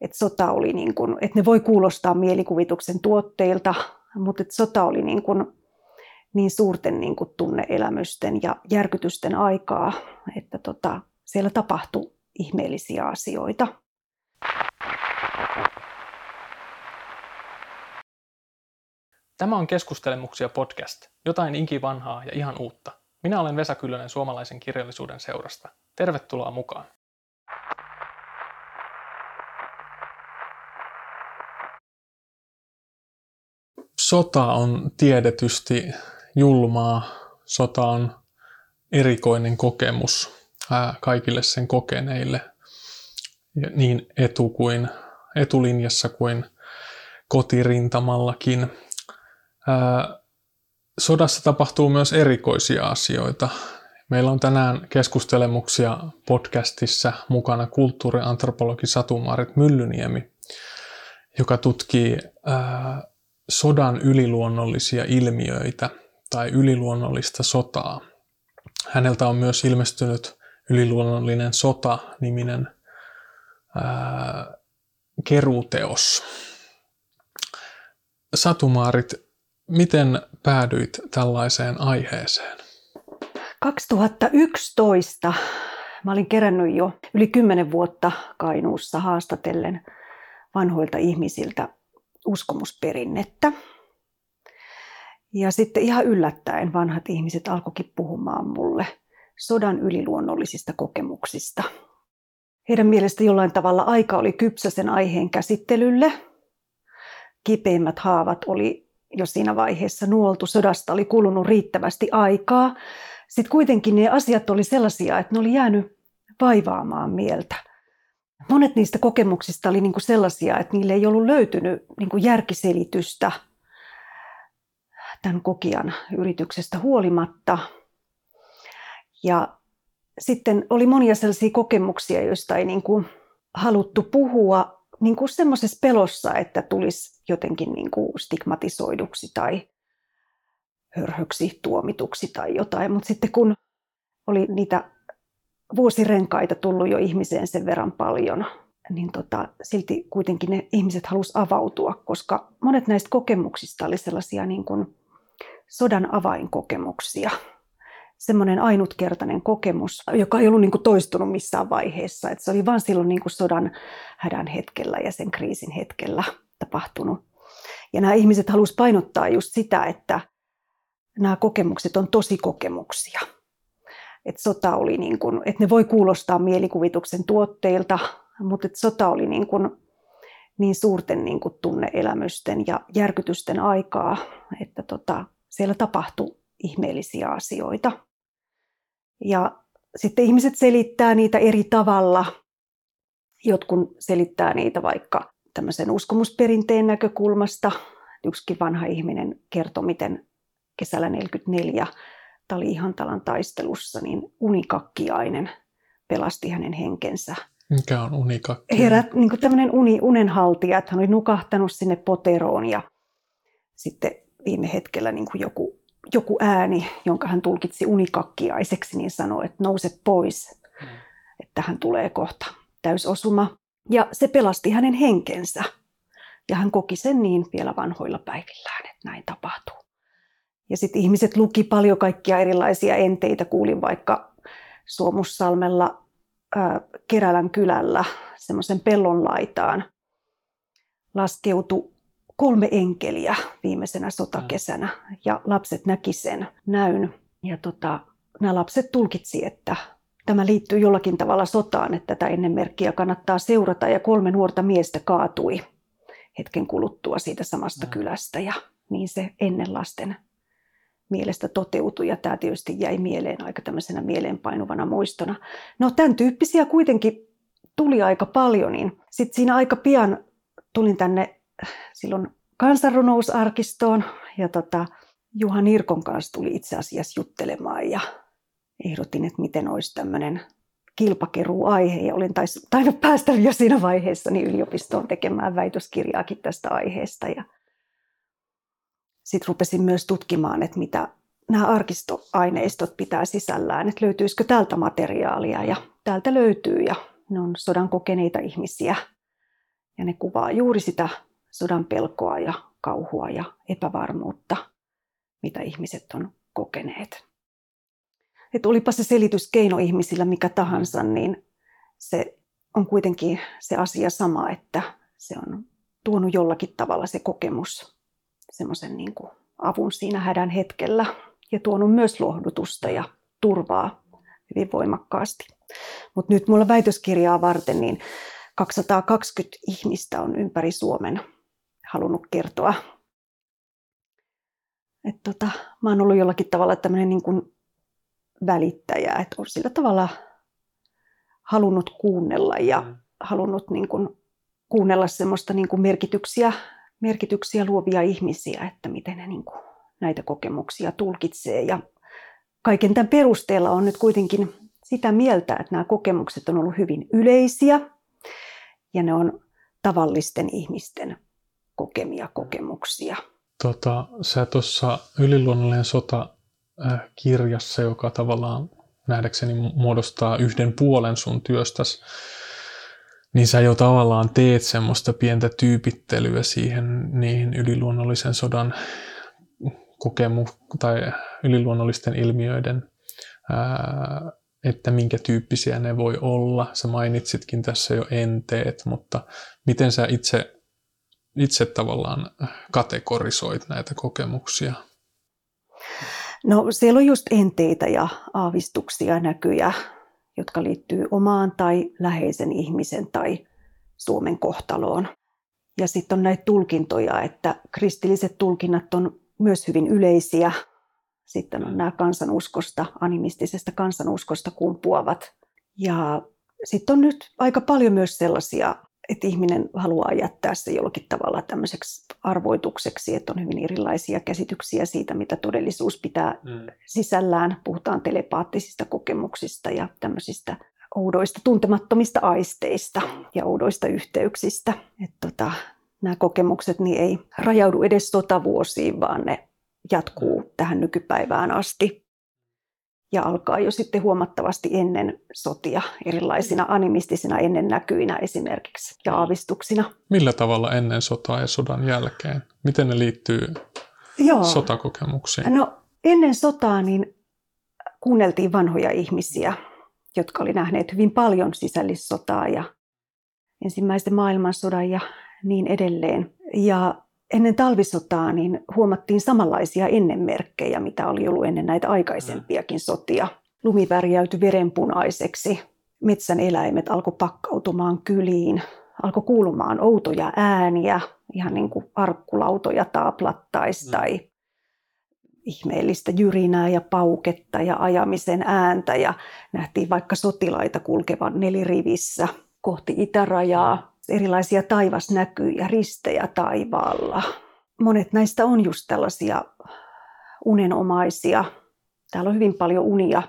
että sota oli niin kuin, että ne voi kuulostaa mielikuvituksen tuotteilta, mutta että sota oli niin, kuin, niin suurten niin kuin tunneelämysten ja järkytysten aikaa, että tota, siellä tapahtui ihmeellisiä asioita. Tämä on Keskustelemuksia podcast, jotain vanhaa ja ihan uutta. Minä olen Vesa Kyllönen suomalaisen kirjallisuuden seurasta. Tervetuloa mukaan. Sota on tiedetysti julmaa. Sota on erikoinen kokemus kaikille sen kokeneille, niin etu kuin, etulinjassa kuin kotirintamallakin. Sodassa tapahtuu myös erikoisia asioita. Meillä on tänään keskustelemuksia podcastissa mukana kulttuuriantropologi Satu-Maarit Myllyniemi, joka tutkii sodan yliluonnollisia ilmiöitä tai yliluonnollista sotaa. Häneltä on myös ilmestynyt yliluonnollinen sota-niminen ää, keruuteos. Satumaarit, miten päädyit tällaiseen aiheeseen? 2011 mä olin kerännyt jo yli kymmenen vuotta Kainuussa haastatellen vanhoilta ihmisiltä uskomusperinnettä. Ja sitten ihan yllättäen vanhat ihmiset alkoikin puhumaan mulle sodan yliluonnollisista kokemuksista. Heidän mielestä jollain tavalla aika oli kypsä sen aiheen käsittelylle. Kipeimmät haavat oli jo siinä vaiheessa nuoltu, sodasta oli kulunut riittävästi aikaa. Sitten kuitenkin ne asiat oli sellaisia, että ne oli jäänyt vaivaamaan mieltä. Monet niistä kokemuksista oli niinku sellaisia, että niille ei ollut löytynyt niinku järkiselitystä tämän kokijan yrityksestä huolimatta. Ja sitten oli monia sellaisia kokemuksia, joista ei niinku haluttu puhua niin kuin semmoisessa pelossa, että tulisi jotenkin niin kuin stigmatisoiduksi tai hörhöksi tuomituksi tai jotain. Mutta sitten kun oli niitä vuosirenkaita tullut jo ihmiseen sen verran paljon, niin tota, silti kuitenkin ne ihmiset halus avautua, koska monet näistä kokemuksista oli sellaisia niin kuin sodan avainkokemuksia. Semmoinen ainutkertainen kokemus, joka ei ollut niin kuin toistunut missään vaiheessa. että se oli vain silloin niin kuin sodan hädän hetkellä ja sen kriisin hetkellä tapahtunut. Ja nämä ihmiset halusivat painottaa just sitä, että nämä kokemukset on tosi kokemuksia että sota oli niin kuin, että ne voi kuulostaa mielikuvituksen tuotteilta, mutta että sota oli niin, kuin, niin suurten niin kuin tunneelämysten ja järkytysten aikaa, että tota, siellä tapahtui ihmeellisiä asioita. Ja sitten ihmiset selittää niitä eri tavalla. Jotkut selittää niitä vaikka tämmöisen uskomusperinteen näkökulmasta. Yksikin vanha ihminen kertoi, miten kesällä 1944 Tali-Ihantalan taistelussa, niin unikakkiainen pelasti hänen henkensä. Mikä on unikakki? Herät, niin kuin tämmöinen uni, unenhaltija, että hän oli nukahtanut sinne poteroon ja sitten viime hetkellä niin kuin joku, joku ääni, jonka hän tulkitsi unikakkiaiseksi, niin sanoi, että nouse pois, mm. että hän tulee kohta täysosuma. Ja se pelasti hänen henkensä. Ja hän koki sen niin vielä vanhoilla päivillään, että näin tapahtuu. Ja sitten ihmiset luki paljon kaikkia erilaisia enteitä. Kuulin vaikka Suomussalmella ää, Kerälän kylällä semmoisen pellon laitaan laskeutui kolme enkeliä viimeisenä sotakesänä ja lapset näki sen näyn. Ja tota, nämä lapset tulkitsi, että tämä liittyy jollakin tavalla sotaan, että tätä ennen merkkiä kannattaa seurata ja kolme nuorta miestä kaatui hetken kuluttua siitä samasta kylästä ja niin se ennen lasten mielestä toteutui ja tämä tietysti jäi mieleen aika tämmöisenä mieleenpainuvana muistona. No tämän tyyppisiä kuitenkin tuli aika paljon, niin sitten siinä aika pian tulin tänne silloin kansanrunousarkistoon ja tota, Juha Nirkon kanssa tuli itse asiassa juttelemaan ja ehdotin, että miten olisi tämmöinen kilpakeruuaihe ja olin tainnut päästä jo siinä vaiheessa niin yliopistoon tekemään väitöskirjaakin tästä aiheesta ja sitten rupesin myös tutkimaan, että mitä nämä arkistoaineistot pitää sisällään, että löytyisikö tältä materiaalia ja täältä löytyy ja ne on sodan kokeneita ihmisiä. Ja ne kuvaa juuri sitä sodan pelkoa ja kauhua ja epävarmuutta, mitä ihmiset on kokeneet. Et olipa se selityskeino ihmisillä mikä tahansa, niin se on kuitenkin se asia sama, että se on tuonut jollakin tavalla se kokemus semmoisen niin avun siinä hädän hetkellä ja tuonut myös lohdutusta ja turvaa hyvin voimakkaasti. Mutta nyt mulla väitöskirjaa varten niin 220 ihmistä on ympäri Suomen halunnut kertoa. Et tota, mä oon ollut jollakin tavalla tämmöinen niin kuin välittäjä, että on sillä tavalla halunnut kuunnella ja mm. halunnut niin kuin kuunnella semmoista niin kuin merkityksiä, merkityksiä luovia ihmisiä, että miten ne niin kuin näitä kokemuksia tulkitsee. Ja kaiken tämän perusteella on nyt kuitenkin sitä mieltä, että nämä kokemukset on ollut hyvin yleisiä ja ne on tavallisten ihmisten kokemia kokemuksia. Tota, sä tuossa yliluonnollinen sota äh, kirjassa, joka tavallaan nähdäkseni muodostaa yhden puolen sun työstäsi, niin sä jo tavallaan teet semmoista pientä tyypittelyä siihen niihin yliluonnollisen sodan kokemu tai yliluonnollisten ilmiöiden, ää, että minkä tyyppisiä ne voi olla. Sä mainitsitkin tässä jo enteet, mutta miten sä itse, itse tavallaan kategorisoit näitä kokemuksia? No siellä on just enteitä ja aavistuksia, näkyjä, jotka liittyy omaan tai läheisen ihmisen tai Suomen kohtaloon. Ja sitten on näitä tulkintoja, että kristilliset tulkinnat on myös hyvin yleisiä. Sitten on nämä kansanuskosta, animistisesta kansanuskosta kumpuavat. Ja sitten on nyt aika paljon myös sellaisia, että ihminen haluaa jättää se jollakin tavalla tämmöiseksi arvoitukseksi, että on hyvin erilaisia käsityksiä siitä, mitä todellisuus pitää mm. sisällään. Puhutaan telepaattisista kokemuksista ja tämmöisistä oudoista tuntemattomista aisteista ja oudoista yhteyksistä. Että tota, nämä kokemukset niin ei rajaudu edes sotavuosiin, vaan ne jatkuu tähän nykypäivään asti. Ja alkaa jo sitten huomattavasti ennen sotia erilaisina animistisina ennennäkyinä esimerkiksi ja aavistuksina. Millä tavalla ennen sotaa ja sodan jälkeen? Miten ne liittyy Joo. sotakokemuksiin? No ennen sotaa niin kuunneltiin vanhoja ihmisiä, jotka oli nähneet hyvin paljon sisällissotaa ja ensimmäisen maailmansodan ja niin edelleen. Ja ennen talvisotaa niin huomattiin samanlaisia ennenmerkkejä, mitä oli ollut ennen näitä aikaisempiakin sotia. Lumi värjäytyi verenpunaiseksi, metsän eläimet alkoi pakkautumaan kyliin, alkoi kuulumaan outoja ääniä, ihan niin kuin arkkulautoja taaplattaisi tai ihmeellistä jyrinää ja pauketta ja ajamisen ääntä. Ja nähtiin vaikka sotilaita kulkevan nelirivissä kohti itärajaa erilaisia taivasnäkyjä, ristejä taivaalla. Monet näistä on just tällaisia unenomaisia. Täällä on hyvin paljon unia,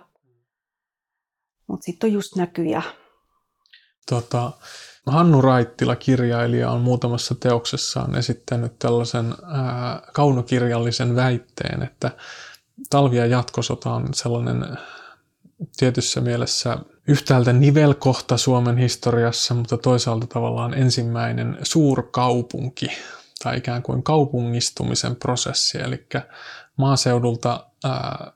mutta sitten on just näkyjä. Tota, Hannu Raittila, kirjailija, on muutamassa teoksessaan esittänyt tällaisen ää, kaunokirjallisen väitteen, että talvi- ja jatkosota on sellainen tietyssä mielessä yhtäältä nivelkohta Suomen historiassa, mutta toisaalta tavallaan ensimmäinen suurkaupunki tai ikään kuin kaupungistumisen prosessi, eli maaseudulta ää,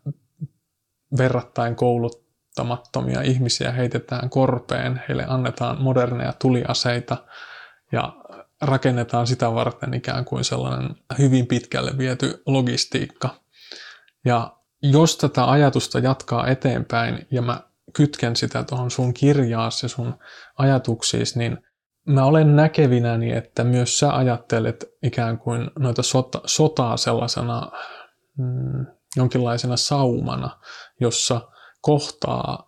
verrattain kouluttamattomia ihmisiä heitetään korpeen, heille annetaan moderneja tuliaseita ja rakennetaan sitä varten ikään kuin sellainen hyvin pitkälle viety logistiikka. Ja jos tätä ajatusta jatkaa eteenpäin ja mä kytken sitä tuohon sun kirjaasi ja sun ajatuksiisi, niin mä olen näkevinäni, että myös sä ajattelet ikään kuin noita sota, sotaa sellaisena mm, jonkinlaisena saumana, jossa kohtaa,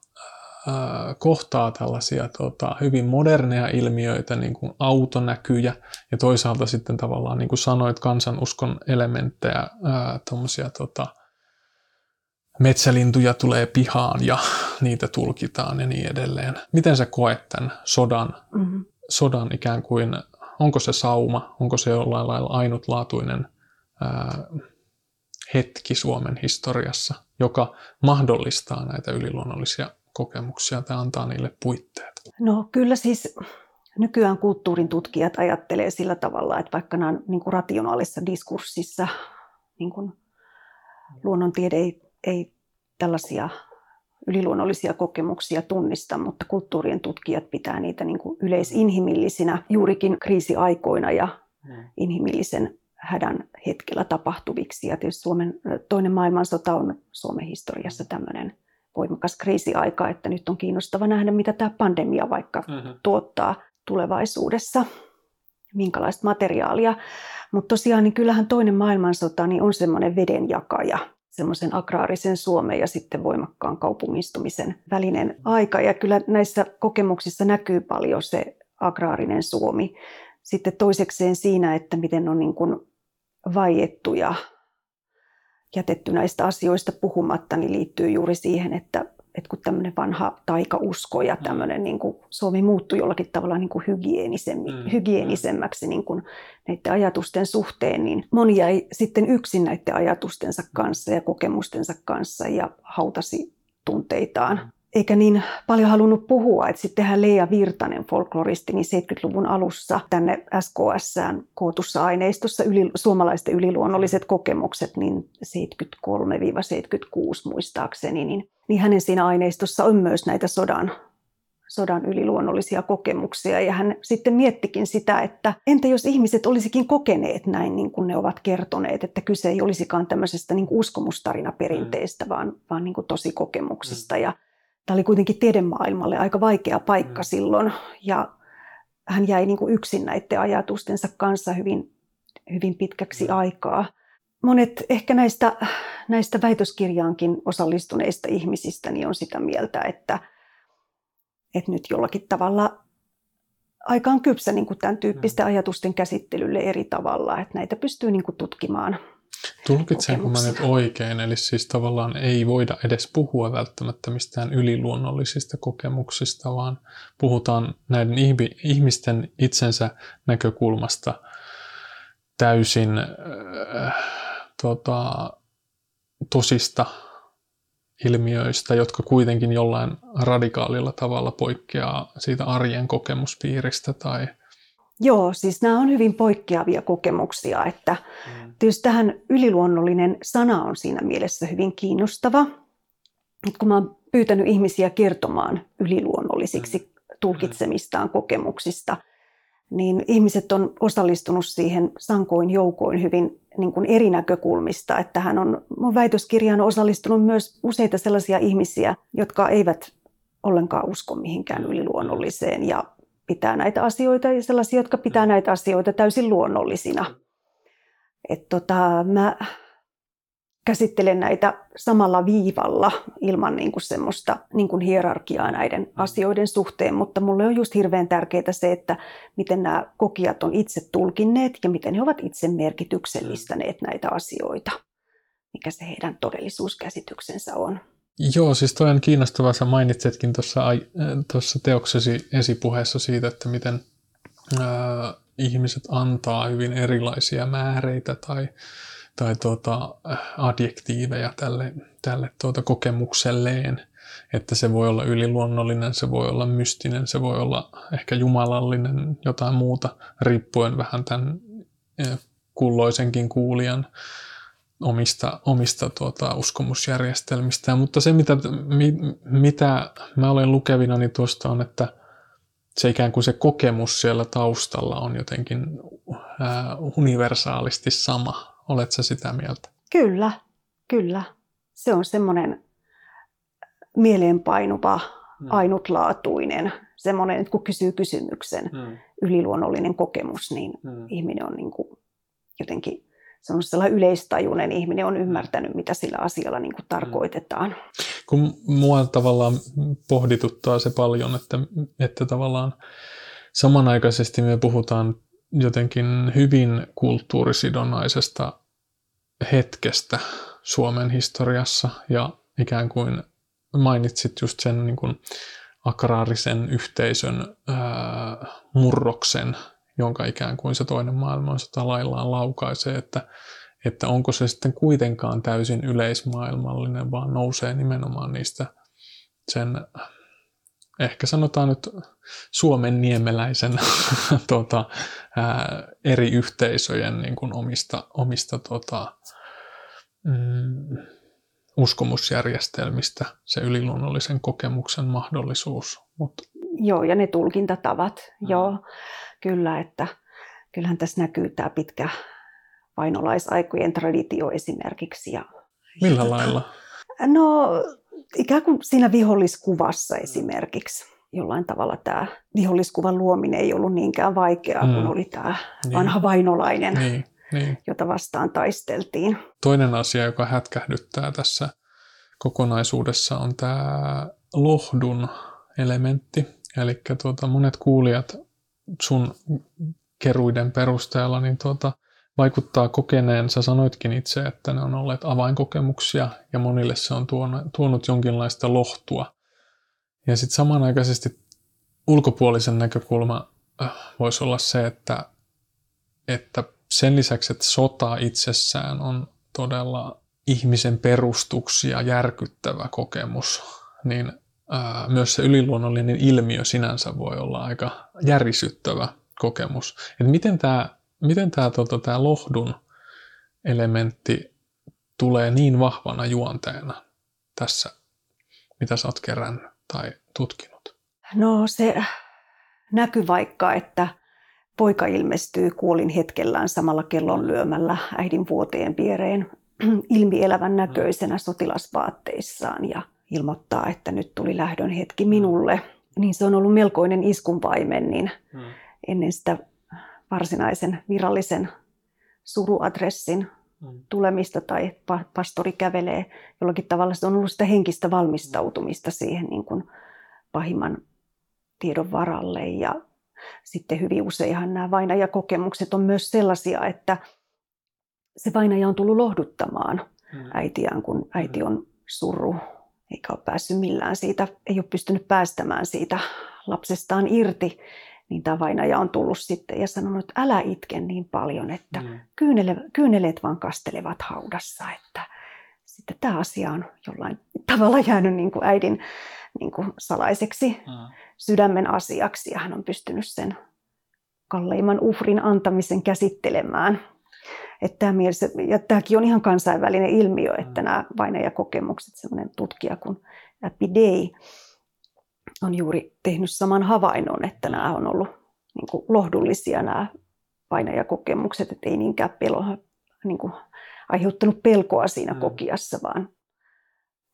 äh, kohtaa tällaisia tota, hyvin moderneja ilmiöitä, niin kuin autonäkyjä, ja toisaalta sitten tavallaan, niin kuin sanoit, kansanuskon elementtejä, äh, tota, metsälintuja tulee pihaan ja niitä tulkitaan ja niin edelleen. Miten sä koet tämän sodan, mm-hmm. sodan ikään kuin, onko se sauma, onko se jollain lailla ainutlaatuinen ää, hetki Suomen historiassa, joka mahdollistaa näitä yliluonnollisia kokemuksia tai antaa niille puitteet? No kyllä siis nykyään kulttuurin tutkijat ajattelee sillä tavalla, että vaikka nämä on niin kuin rationaalisessa diskurssissa, niin kuin luonnontiede ei, ei tällaisia yliluonnollisia kokemuksia tunnista, mutta kulttuurien tutkijat pitää niitä niin kuin yleisinhimillisinä juurikin kriisiaikoina ja mm. inhimillisen hädän hetkellä tapahtuviksi. Ja tietysti Suomen toinen maailmansota on Suomen historiassa tämmöinen voimakas kriisiaika, että nyt on kiinnostava nähdä, mitä tämä pandemia vaikka mm-hmm. tuottaa tulevaisuudessa, minkälaista materiaalia. Mutta tosiaan niin kyllähän toinen maailmansota niin on semmoinen vedenjakaja, semmoisen agraarisen Suomen ja sitten voimakkaan kaupungistumisen välinen aika. Ja kyllä näissä kokemuksissa näkyy paljon se agraarinen Suomi. Sitten toisekseen siinä, että miten on niin kuin vaiettu ja jätetty näistä asioista puhumatta, niin liittyy juuri siihen, että, että kun tämmöinen vanha taikausko ja mm. tämmöinen niin kuin Suomi muuttui jollakin tavalla niin kuin mm. hygienisemmäksi niin kuin näiden ajatusten suhteen, niin moni jäi sitten yksin näiden ajatustensa kanssa ja kokemustensa kanssa ja hautasi tunteitaan. Mm eikä niin paljon halunnut puhua. Että sittenhän Leija Virtanen, folkloristi, niin 70-luvun alussa tänne SKSään kootussa aineistossa yli, suomalaisten yliluonnolliset kokemukset, niin 73-76 muistaakseni, niin, niin hänen siinä aineistossa on myös näitä sodan sodan yliluonnollisia kokemuksia. Ja hän sitten miettikin sitä, että entä jos ihmiset olisikin kokeneet näin, niin kuin ne ovat kertoneet, että kyse ei olisikaan tämmöisestä niin uskomustarina-perinteestä, vaan, vaan niin kuin tosi kokemuksista. Mm. Ja Tämä oli kuitenkin tiedemaailmalle aika vaikea paikka mm. silloin ja hän jäi niin kuin yksin näiden ajatustensa kanssa hyvin, hyvin pitkäksi mm. aikaa. Monet ehkä näistä, näistä väitöskirjaankin osallistuneista ihmisistä niin on sitä mieltä, että, että nyt jollakin tavalla aika on kypsä niin kuin tämän tyyppisten ajatusten käsittelylle eri tavalla, että näitä pystyy niin kuin tutkimaan Tulkitsenko mä nyt oikein? Eli siis tavallaan ei voida edes puhua välttämättä mistään yliluonnollisista kokemuksista, vaan puhutaan näiden ihmisten itsensä näkökulmasta täysin äh, tota, tosista ilmiöistä, jotka kuitenkin jollain radikaalilla tavalla poikkeaa siitä arjen kokemuspiiristä tai – Joo, siis nämä on hyvin poikkeavia kokemuksia, että mm. tietysti tähän yliluonnollinen sana on siinä mielessä hyvin kiinnostava. Et kun mä oon pyytänyt ihmisiä kertomaan yliluonnollisiksi mm. tulkitsemistaan kokemuksista, niin ihmiset on osallistunut siihen sankoin joukoin hyvin niin kuin eri näkökulmista. Että hän on, mun väitöskirjaan on osallistunut myös useita sellaisia ihmisiä, jotka eivät ollenkaan usko mihinkään yliluonnolliseen ja pitää näitä asioita ja sellaisia, jotka pitää näitä asioita täysin luonnollisina. Et tota, mä käsittelen näitä samalla viivalla ilman niin kuin semmoista niin kuin hierarkiaa näiden asioiden suhteen, mutta mulle on just hirveän tärkeää se, että miten nämä kokijat on itse tulkinneet ja miten he ovat itse merkityksellistäneet näitä asioita, mikä se heidän todellisuuskäsityksensä on. Joo, siis toi on kiinnostavaa. Sä mainitsetkin tuossa, äh, tuossa teoksesi esipuheessa siitä, että miten ää, äh, ihmiset antaa hyvin erilaisia määreitä tai, tai tuota, adjektiiveja tälle, tälle tuota kokemukselleen. Että se voi olla yliluonnollinen, se voi olla mystinen, se voi olla ehkä jumalallinen, jotain muuta, riippuen vähän tämän kulloisenkin kuulijan omista, omista tuota, uskomusjärjestelmistä. Mutta se, mitä, mi, mitä mä olen lukevina, niin tuosta on, että se ikään kuin se kokemus siellä taustalla on jotenkin ää, universaalisti sama. Oletko sitä mieltä? Kyllä, kyllä. Se on semmoinen mieleenpainuva, hmm. ainutlaatuinen, semmoinen, että kun kysyy kysymyksen, hmm. yliluonnollinen kokemus, niin hmm. ihminen on niin kuin jotenkin sellainen yleistajuinen ihminen on ymmärtänyt, mitä sillä asialla niin kuin tarkoitetaan. Kun mua tavallaan pohdituttaa se paljon, että, että tavallaan samanaikaisesti me puhutaan jotenkin hyvin kulttuurisidonnaisesta hetkestä Suomen historiassa ja ikään kuin mainitsit just sen niin kuin agraarisen yhteisön ää, murroksen jonka ikään kuin se toinen maailmansota laillaan laukaisee, että, että onko se sitten kuitenkaan täysin yleismaailmallinen, vaan nousee nimenomaan niistä sen ehkä sanotaan nyt Suomen niemeläisen tota, ää, eri yhteisöjen niin kuin omista, omista tota, mm, uskomusjärjestelmistä se yliluonnollisen kokemuksen mahdollisuus. Mut. Joo, ja ne tulkintatavat, mm. joo, kyllä, että kyllähän tässä näkyy tämä pitkä vainolaisaikojen traditio esimerkiksi. Ja, Millä ja tota, lailla? No ikään kuin siinä viholliskuvassa esimerkiksi. Jollain tavalla tämä viholliskuvan luominen ei ollut niinkään vaikeaa, mm. kun oli tämä niin. vanha vainolainen. Niin niin. jota vastaan taisteltiin. Toinen asia, joka hätkähdyttää tässä kokonaisuudessa on tämä lohdun elementti. Eli tuota, monet kuulijat sun keruiden perusteella niin tuota, vaikuttaa kokeneen, sä sanoitkin itse, että ne on olleet avainkokemuksia ja monille se on tuonut jonkinlaista lohtua. Ja sitten samanaikaisesti ulkopuolisen näkökulma äh, voisi olla se, että, että sen lisäksi, että sota itsessään on todella ihmisen perustuksia järkyttävä kokemus, niin ää, myös se yliluonnollinen ilmiö sinänsä voi olla aika järisyttävä kokemus. Et miten tämä miten tää, tota, tää lohdun elementti tulee niin vahvana juonteena tässä, mitä sä oot kerännyt tai tutkinut? No se näkyy vaikka, että Poika ilmestyy kuolin hetkellään samalla kellon lyömällä äidin vuoteen viereen ilmielävän näköisenä sotilasvaatteissaan ja ilmoittaa, että nyt tuli lähdön hetki minulle. Niin se on ollut melkoinen iskunpaimen, niin hmm. ennen sitä varsinaisen virallisen suruadressin hmm. tulemista tai pastori kävelee jollakin tavalla. Se on ollut sitä henkistä valmistautumista siihen niin kuin pahimman tiedon varalle ja sitten hyvin useinhan nämä vainajakokemukset on myös sellaisia, että se vainaja on tullut lohduttamaan mm. äitiään, kun äiti mm. on surru eikä ole päässyt millään siitä, ei ole pystynyt päästämään siitä lapsestaan irti, niin tämä vainaja on tullut sitten ja sanonut, että älä itke niin paljon, että mm. kyynele, kyyneleet vaan kastelevat haudassa, että sitten tämä asia on jollain tavalla jäänyt niin kuin äidin niin kuin salaiseksi mm. sydämen asiaksi ja hän on pystynyt sen kalleimman uhrin antamisen käsittelemään. Että tämä mielessä, ja tämäkin on ihan kansainvälinen ilmiö, että mm. nämä vainajakokemukset, sellainen tutkija kuin Day on juuri tehnyt saman havainnon, että nämä on ollut niin kuin lohdullisia nämä vainajakokemukset, että ei niinkään pelo, niin kuin, aiheuttanut pelkoa siinä mm. kokiassa, vaan,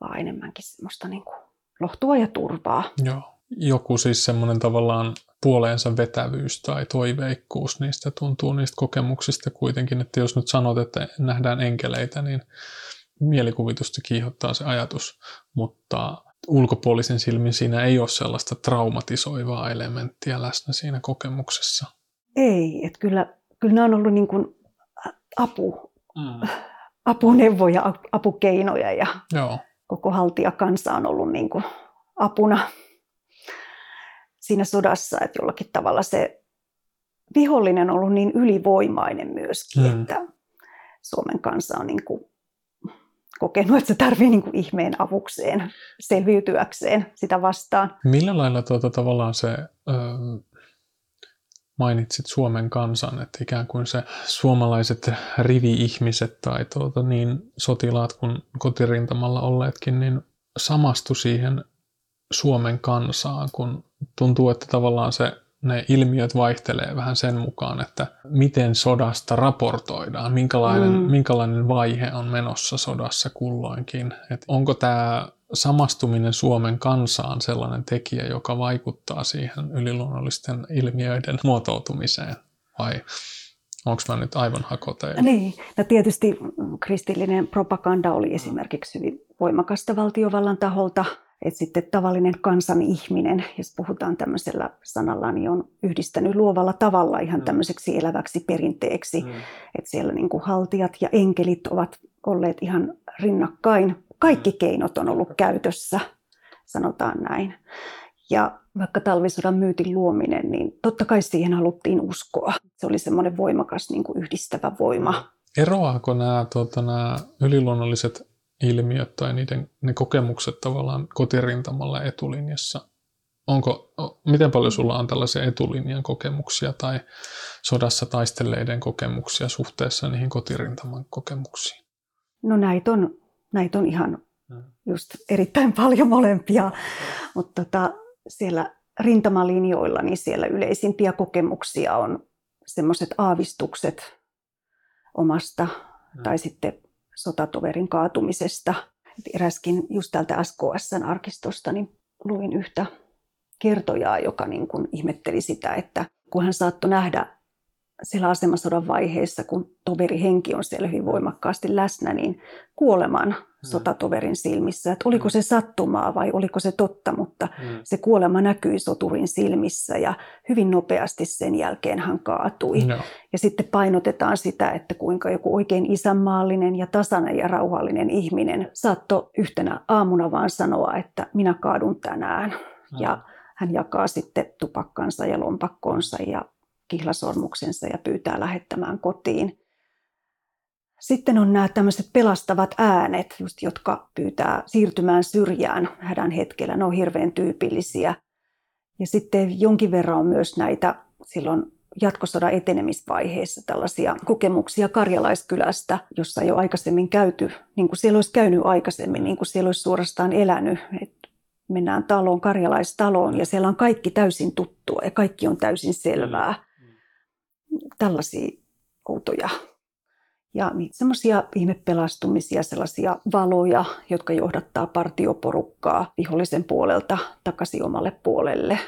vaan enemmänkin semmoista niin kuin lohtua ja turvaa. Joo. Joku siis semmoinen tavallaan puoleensa vetävyys tai toiveikkuus niistä tuntuu niistä kokemuksista kuitenkin, että jos nyt sanot, että nähdään enkeleitä, niin mielikuvitusta kiihottaa se ajatus, mutta ulkopuolisen silmin siinä ei ole sellaista traumatisoivaa elementtiä läsnä siinä kokemuksessa. Ei, että kyllä, kyllä nämä on ollut niin kuin apu, mm. apuneuvoja, apukeinoja ja Joo koko haltijakansa on ollut niin kuin apuna siinä sodassa, että jollakin tavalla se vihollinen on ollut niin ylivoimainen myöskin, mm. että Suomen kansa on niin kuin kokenut, että se tarvitsee niin ihmeen avukseen selviytyäkseen sitä vastaan. Millä lailla tuota, tavallaan se ö, mainitsit Suomen kansan, että ikään kuin se suomalaiset rivi-ihmiset tai tuota, niin sotilaat kuin kotirintamalla olleetkin, niin samastu siihen Suomen kansaan, kun tuntuu, että tavallaan se ne ilmiöt vaihtelee vähän sen mukaan, että miten sodasta raportoidaan, minkälainen, mm. minkälainen vaihe on menossa sodassa kulloinkin. Et onko tämä samastuminen Suomen kansaan sellainen tekijä, joka vaikuttaa siihen yliluonnollisten ilmiöiden muotoutumiseen? Vai onko mä nyt aivan hakoteilla? Niin, ja tietysti kristillinen propaganda oli esimerkiksi hyvin voimakasta valtiovallan taholta. Että sitten tavallinen kansan ihminen, jos puhutaan tämmöisellä sanalla, niin on yhdistänyt luovalla tavalla ihan mm. tämmöiseksi eläväksi perinteeksi. Mm. Että siellä niin kuin haltijat ja enkelit ovat olleet ihan rinnakkain kaikki keinot on ollut käytössä, sanotaan näin. Ja vaikka talvisodan myytin luominen, niin totta kai siihen haluttiin uskoa. Se oli semmoinen voimakas niin kuin yhdistävä voima. Eroaako nämä, tuota, nämä yliluonnolliset ilmiöt tai niiden, ne kokemukset tavallaan kotirintamalla etulinjassa onko, miten paljon sulla on tällaisia etulinjan kokemuksia tai sodassa taistelleiden kokemuksia suhteessa niihin kotirintaman kokemuksiin? No näitä on, näitä on ihan hmm. just erittäin paljon molempia, mutta tota, siellä rintamalinjoilla niin siellä yleisimpiä kokemuksia on semmoiset aavistukset omasta hmm. tai sitten sotatoverin kaatumisesta. eräskin just täältä SKSn arkistosta niin luin yhtä kertojaa, joka niin kuin ihmetteli sitä, että kun hän saattoi nähdä siellä asemasodan vaiheessa, kun toveri henki on siellä hyvin voimakkaasti läsnä, niin kuoleman mm. sotatoverin silmissä. Että oliko mm. se sattumaa vai oliko se totta, mutta mm. se kuolema näkyi soturin silmissä ja hyvin nopeasti sen jälkeen hän kaatui. No. Ja sitten painotetaan sitä, että kuinka joku oikein isänmaallinen ja tasainen ja rauhallinen ihminen saattoi yhtenä aamuna vaan sanoa, että minä kaadun tänään. No. Ja hän jakaa sitten tupakkansa ja lompakkonsa ja kihlasormuksensa ja pyytää lähettämään kotiin. Sitten on nämä tämmöiset pelastavat äänet, just, jotka pyytää siirtymään syrjään hädän hetkellä. Ne on hirveän tyypillisiä. Ja sitten jonkin verran on myös näitä silloin jatkosodan etenemisvaiheessa tällaisia kokemuksia Karjalaiskylästä, jossa ole aikaisemmin käyty, niin kuin siellä olisi käynyt aikaisemmin, niin kuin siellä olisi suorastaan elänyt. Et mennään taloon, karjalaistaloon, ja siellä on kaikki täysin tuttua ja kaikki on täysin selvää tällaisia outoja. Ja semmoisia ihmepelastumisia, sellaisia valoja, jotka johdattaa partioporukkaa vihollisen puolelta takaisin omalle puolelle.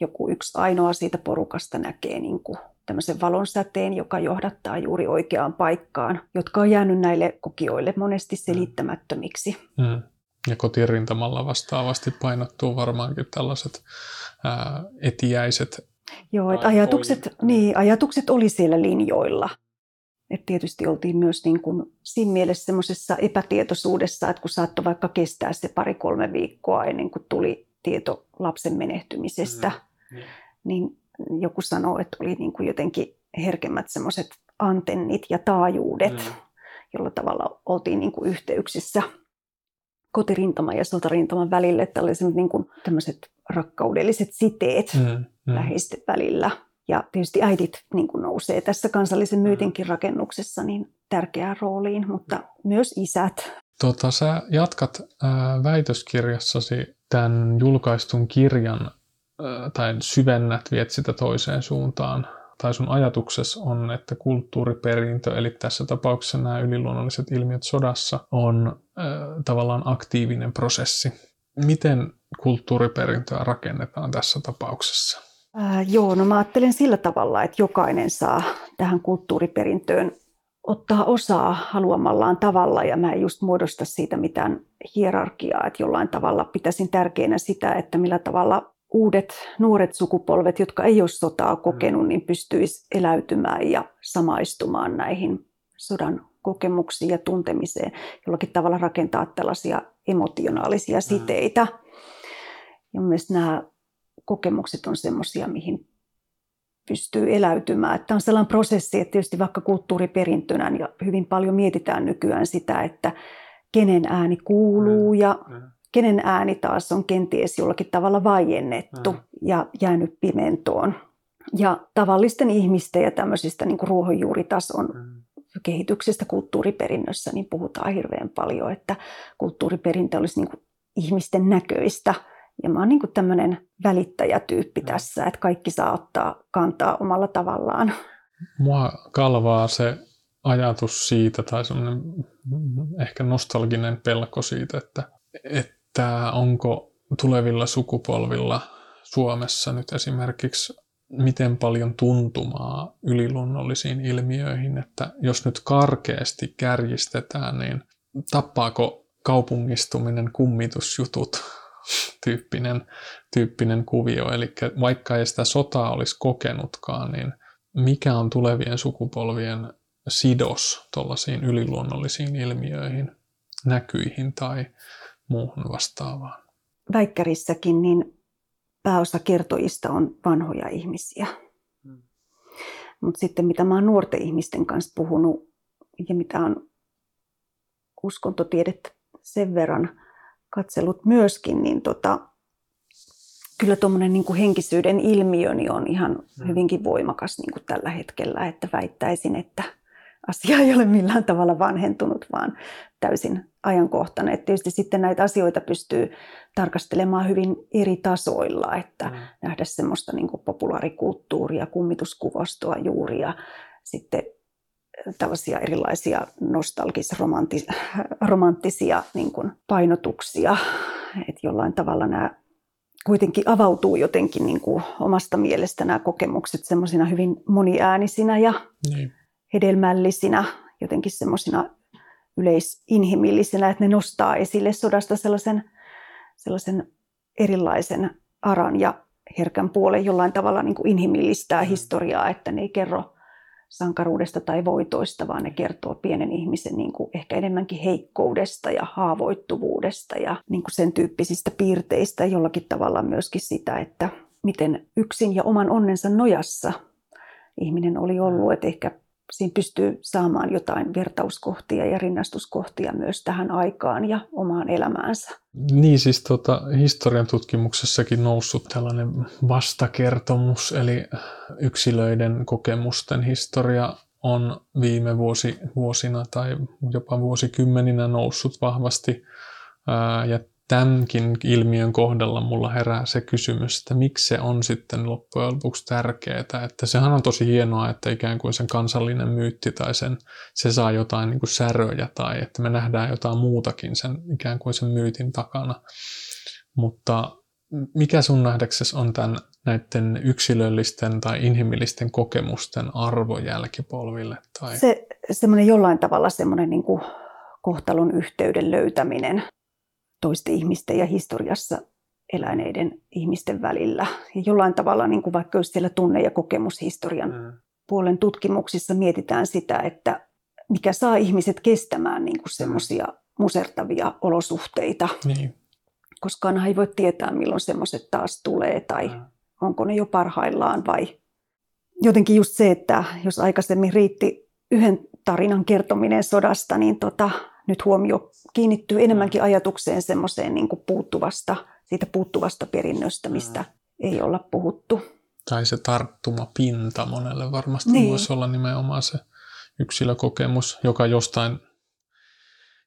Joku yksi ainoa siitä porukasta näkee niin kuin tämmöisen valon säteen, joka johdattaa juuri oikeaan paikkaan, jotka on jäänyt näille kokijoille monesti mm. selittämättömiksi. Mm. Ja kotirintamalla vastaavasti painottuu varmaankin tällaiset ää, etiäiset Joo, että ajatukset, niin, ajatukset oli siellä linjoilla. Et tietysti oltiin myös niin kuin siinä mielessä semmoisessa epätietoisuudessa, että kun saattoi vaikka kestää se pari-kolme viikkoa ennen kuin tuli tieto lapsen menehtymisestä, mm. niin joku sanoi, että oli niin kuin jotenkin herkemmät semmoiset antennit ja taajuudet, mm. jolla tavalla oltiin niin kuin yhteyksissä kotirintaman ja sotarintaman välille, tällaiset niin kuin tämmöiset rakkaudelliset siteet. Mm mm. läheisten välillä. Ja tietysti äidit niin kuin nousee tässä kansallisen myytinkin mm. rakennuksessa niin tärkeään rooliin, mutta myös isät. Tota, sä jatkat ää, väitöskirjassasi tämän julkaistun kirjan, ää, tai syvennät, viet sitä toiseen suuntaan. Tai sun ajatuksessa on, että kulttuuriperintö, eli tässä tapauksessa nämä yliluonnolliset ilmiöt sodassa, on ää, tavallaan aktiivinen prosessi. Miten kulttuuriperintöä rakennetaan tässä tapauksessa? Ää, joo, no mä ajattelen sillä tavalla, että jokainen saa tähän kulttuuriperintöön ottaa osaa haluamallaan tavalla ja mä en just muodosta siitä mitään hierarkiaa, että jollain tavalla pitäisin tärkeänä sitä, että millä tavalla uudet nuoret sukupolvet, jotka ei ole sotaa kokenut, niin pystyisi eläytymään ja samaistumaan näihin sodan kokemuksiin ja tuntemiseen, jollakin tavalla rakentaa tällaisia emotionaalisia siteitä. Ja mielestäni nämä kokemukset on semmoisia, mihin pystyy eläytymään. Tämä on sellainen prosessi, että tietysti vaikka kulttuuriperintönä ja hyvin paljon mietitään nykyään sitä, että kenen ääni kuuluu mm. ja mm. kenen ääni taas on kenties jollakin tavalla vaiennettu mm. ja jäänyt pimentoon. Ja tavallisten ihmisten ja tämmöisistä niin kuin ruohonjuuritason mm. kehityksestä kulttuuriperinnössä niin puhutaan hirveän paljon, että kulttuuriperintö olisi niin kuin ihmisten näköistä – ja mä oon niin tämmöinen välittäjätyyppi tässä, että kaikki saa ottaa kantaa omalla tavallaan. Mua kalvaa se ajatus siitä, tai semmoinen ehkä nostalginen pelko siitä, että, että onko tulevilla sukupolvilla Suomessa nyt esimerkiksi miten paljon tuntumaa yliluonnollisiin ilmiöihin, että jos nyt karkeasti kärjistetään, niin tappaako kaupungistuminen kummitusjutut tyyppinen, tyyppinen kuvio. Eli vaikka ei sitä sotaa olisi kokenutkaan, niin mikä on tulevien sukupolvien sidos tuollaisiin yliluonnollisiin ilmiöihin, näkyihin tai muuhun vastaavaan? Väikkärissäkin niin pääosa kertojista on vanhoja ihmisiä. Hmm. Mutta sitten mitä mä oon nuorten ihmisten kanssa puhunut ja mitä on uskontotiedettä sen verran katsellut myöskin, niin tota, kyllä tuommoinen niin henkisyyden ilmiö niin on ihan mm. hyvinkin voimakas niin kuin tällä hetkellä, että väittäisin, että asia ei ole millään tavalla vanhentunut, vaan täysin ajankohtainen. Et tietysti sitten näitä asioita pystyy tarkastelemaan hyvin eri tasoilla, että mm. nähdä semmoista niin kuin populaarikulttuuria, kummituskuvastoa juuri ja sitten tällaisia erilaisia nostalgis-romanttisia niin kuin painotuksia, että jollain tavalla nämä kuitenkin avautuu jotenkin niin kuin omasta mielestä nämä kokemukset semmoisina hyvin moniäänisinä ja niin. hedelmällisinä, jotenkin semmoisina yleisinhimillisinä, että ne nostaa esille sodasta sellaisen, sellaisen erilaisen aran ja herkän puolen jollain tavalla niin kuin inhimillistää mm. historiaa, että ne ei kerro sankaruudesta tai voitoista, vaan ne kertoo pienen ihmisen niin kuin ehkä enemmänkin heikkoudesta ja haavoittuvuudesta ja niin kuin sen tyyppisistä piirteistä jollakin tavalla myöskin sitä, että miten yksin ja oman onnensa nojassa ihminen oli ollut, että ehkä siinä pystyy saamaan jotain vertauskohtia ja rinnastuskohtia myös tähän aikaan ja omaan elämäänsä. Niin siis tota, historian tutkimuksessakin noussut tällainen vastakertomus, eli yksilöiden kokemusten historia on viime vuosi, vuosina tai jopa vuosikymmeninä noussut vahvasti. ja tämänkin ilmiön kohdalla mulla herää se kysymys, että miksi se on sitten loppujen lopuksi tärkeää. Että sehän on tosi hienoa, että ikään kuin sen kansallinen myytti tai sen, se saa jotain niin kuin säröjä tai että me nähdään jotain muutakin sen ikään kuin sen myytin takana. Mutta mikä sun nähdäksesi on tämän näiden yksilöllisten tai inhimillisten kokemusten arvo jälkipolville? Tai... Se semmoinen jollain tavalla semmoinen niin kuin kohtalon yhteyden löytäminen toisten ihmisten ja historiassa eläneiden ihmisten välillä. Ja jollain tavalla, niin kuin vaikka just siellä tunne- ja kokemushistorian mm. puolen tutkimuksissa mietitään sitä, että mikä saa ihmiset kestämään niin kuin semmoisia musertavia olosuhteita. Niin. Koskaan ei voi tietää, milloin semmoiset taas tulee tai mm. onko ne jo parhaillaan vai jotenkin just se, että jos aikaisemmin riitti yhden tarinan kertominen sodasta, niin tota, nyt huomio kiinnittyy enemmänkin ajatukseen semmoiseen niin kuin puuttuvasta, siitä puuttuvasta perinnöstä, mistä mm. ei olla puhuttu. Tai se tarttumapinta monelle varmasti niin. voisi olla nimenomaan se yksilökokemus, joka jostain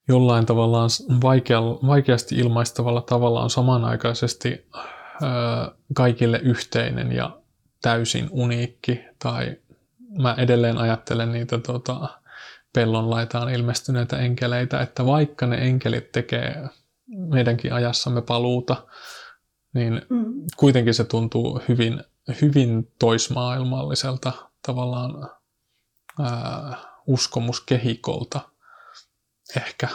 jollain tavallaan vaikea, vaikeasti ilmaistavalla tavalla on samanaikaisesti ö, kaikille yhteinen ja täysin uniikki. Tai mä edelleen ajattelen niitä tota, pellon laitaan ilmestyneitä enkeleitä, että vaikka ne enkelit tekee meidänkin ajassamme paluuta, niin mm. kuitenkin se tuntuu hyvin, hyvin toismaailmalliselta tavallaan ää, uskomuskehikolta ehkä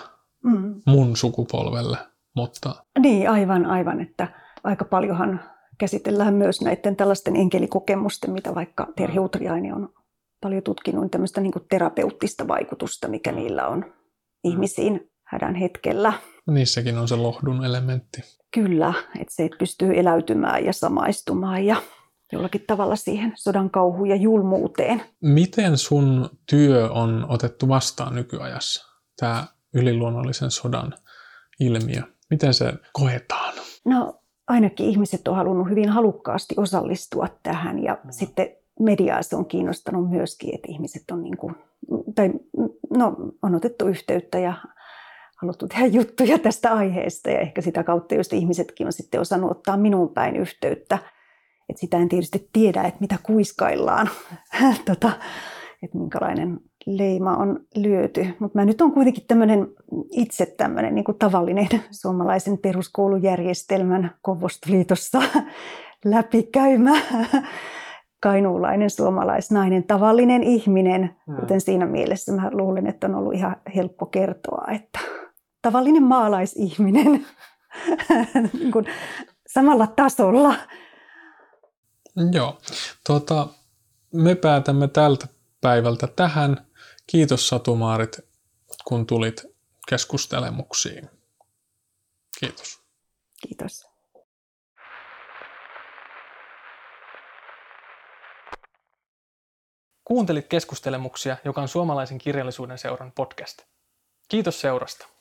mm. mun sukupolvelle. Mutta... Niin, aivan, aivan, että aika paljonhan käsitellään myös näiden tällaisten enkelikokemusten, mitä vaikka Terhi Utriainen on paljon tutkinut tämmöistä niin terapeuttista vaikutusta, mikä niillä on ihmisiin hädän hetkellä. Niissäkin on se lohdun elementti. Kyllä, että se että pystyy eläytymään ja samaistumaan ja jollakin tavalla siihen sodan kauhuun ja julmuuteen. Miten sun työ on otettu vastaan nykyajassa, tämä yliluonnollisen sodan ilmiö? Miten se koetaan? No ainakin ihmiset on halunnut hyvin halukkaasti osallistua tähän ja mm. sitten mediaa se on kiinnostanut myöskin, että ihmiset on, niin kuin, tai, no, on otettu yhteyttä ja haluttu tehdä juttuja tästä aiheesta ja ehkä sitä kautta just ihmisetkin on sitten osannut ottaa minun päin yhteyttä. että sitä en tietysti tiedä, että mitä kuiskaillaan, tota, että minkälainen leima on lyöty. Mutta mä nyt on kuitenkin tämmöinen itse tämmöinen niin tavallinen suomalaisen peruskoulujärjestelmän Kovostoliitossa läpikäymä kainuulainen suomalaisnainen, tavallinen ihminen, mm. joten siinä mielessä mä luulen, että on ollut ihan helppo kertoa, että tavallinen maalaisihminen niin kuin samalla tasolla. Joo, tuota, me päätämme tältä päivältä tähän. Kiitos Satumaarit, kun tulit keskustelemuksiin. Kiitos. Kiitos. Kuuntelit keskustelemuksia, joka on suomalaisen kirjallisuuden seuran podcast. Kiitos seurasta.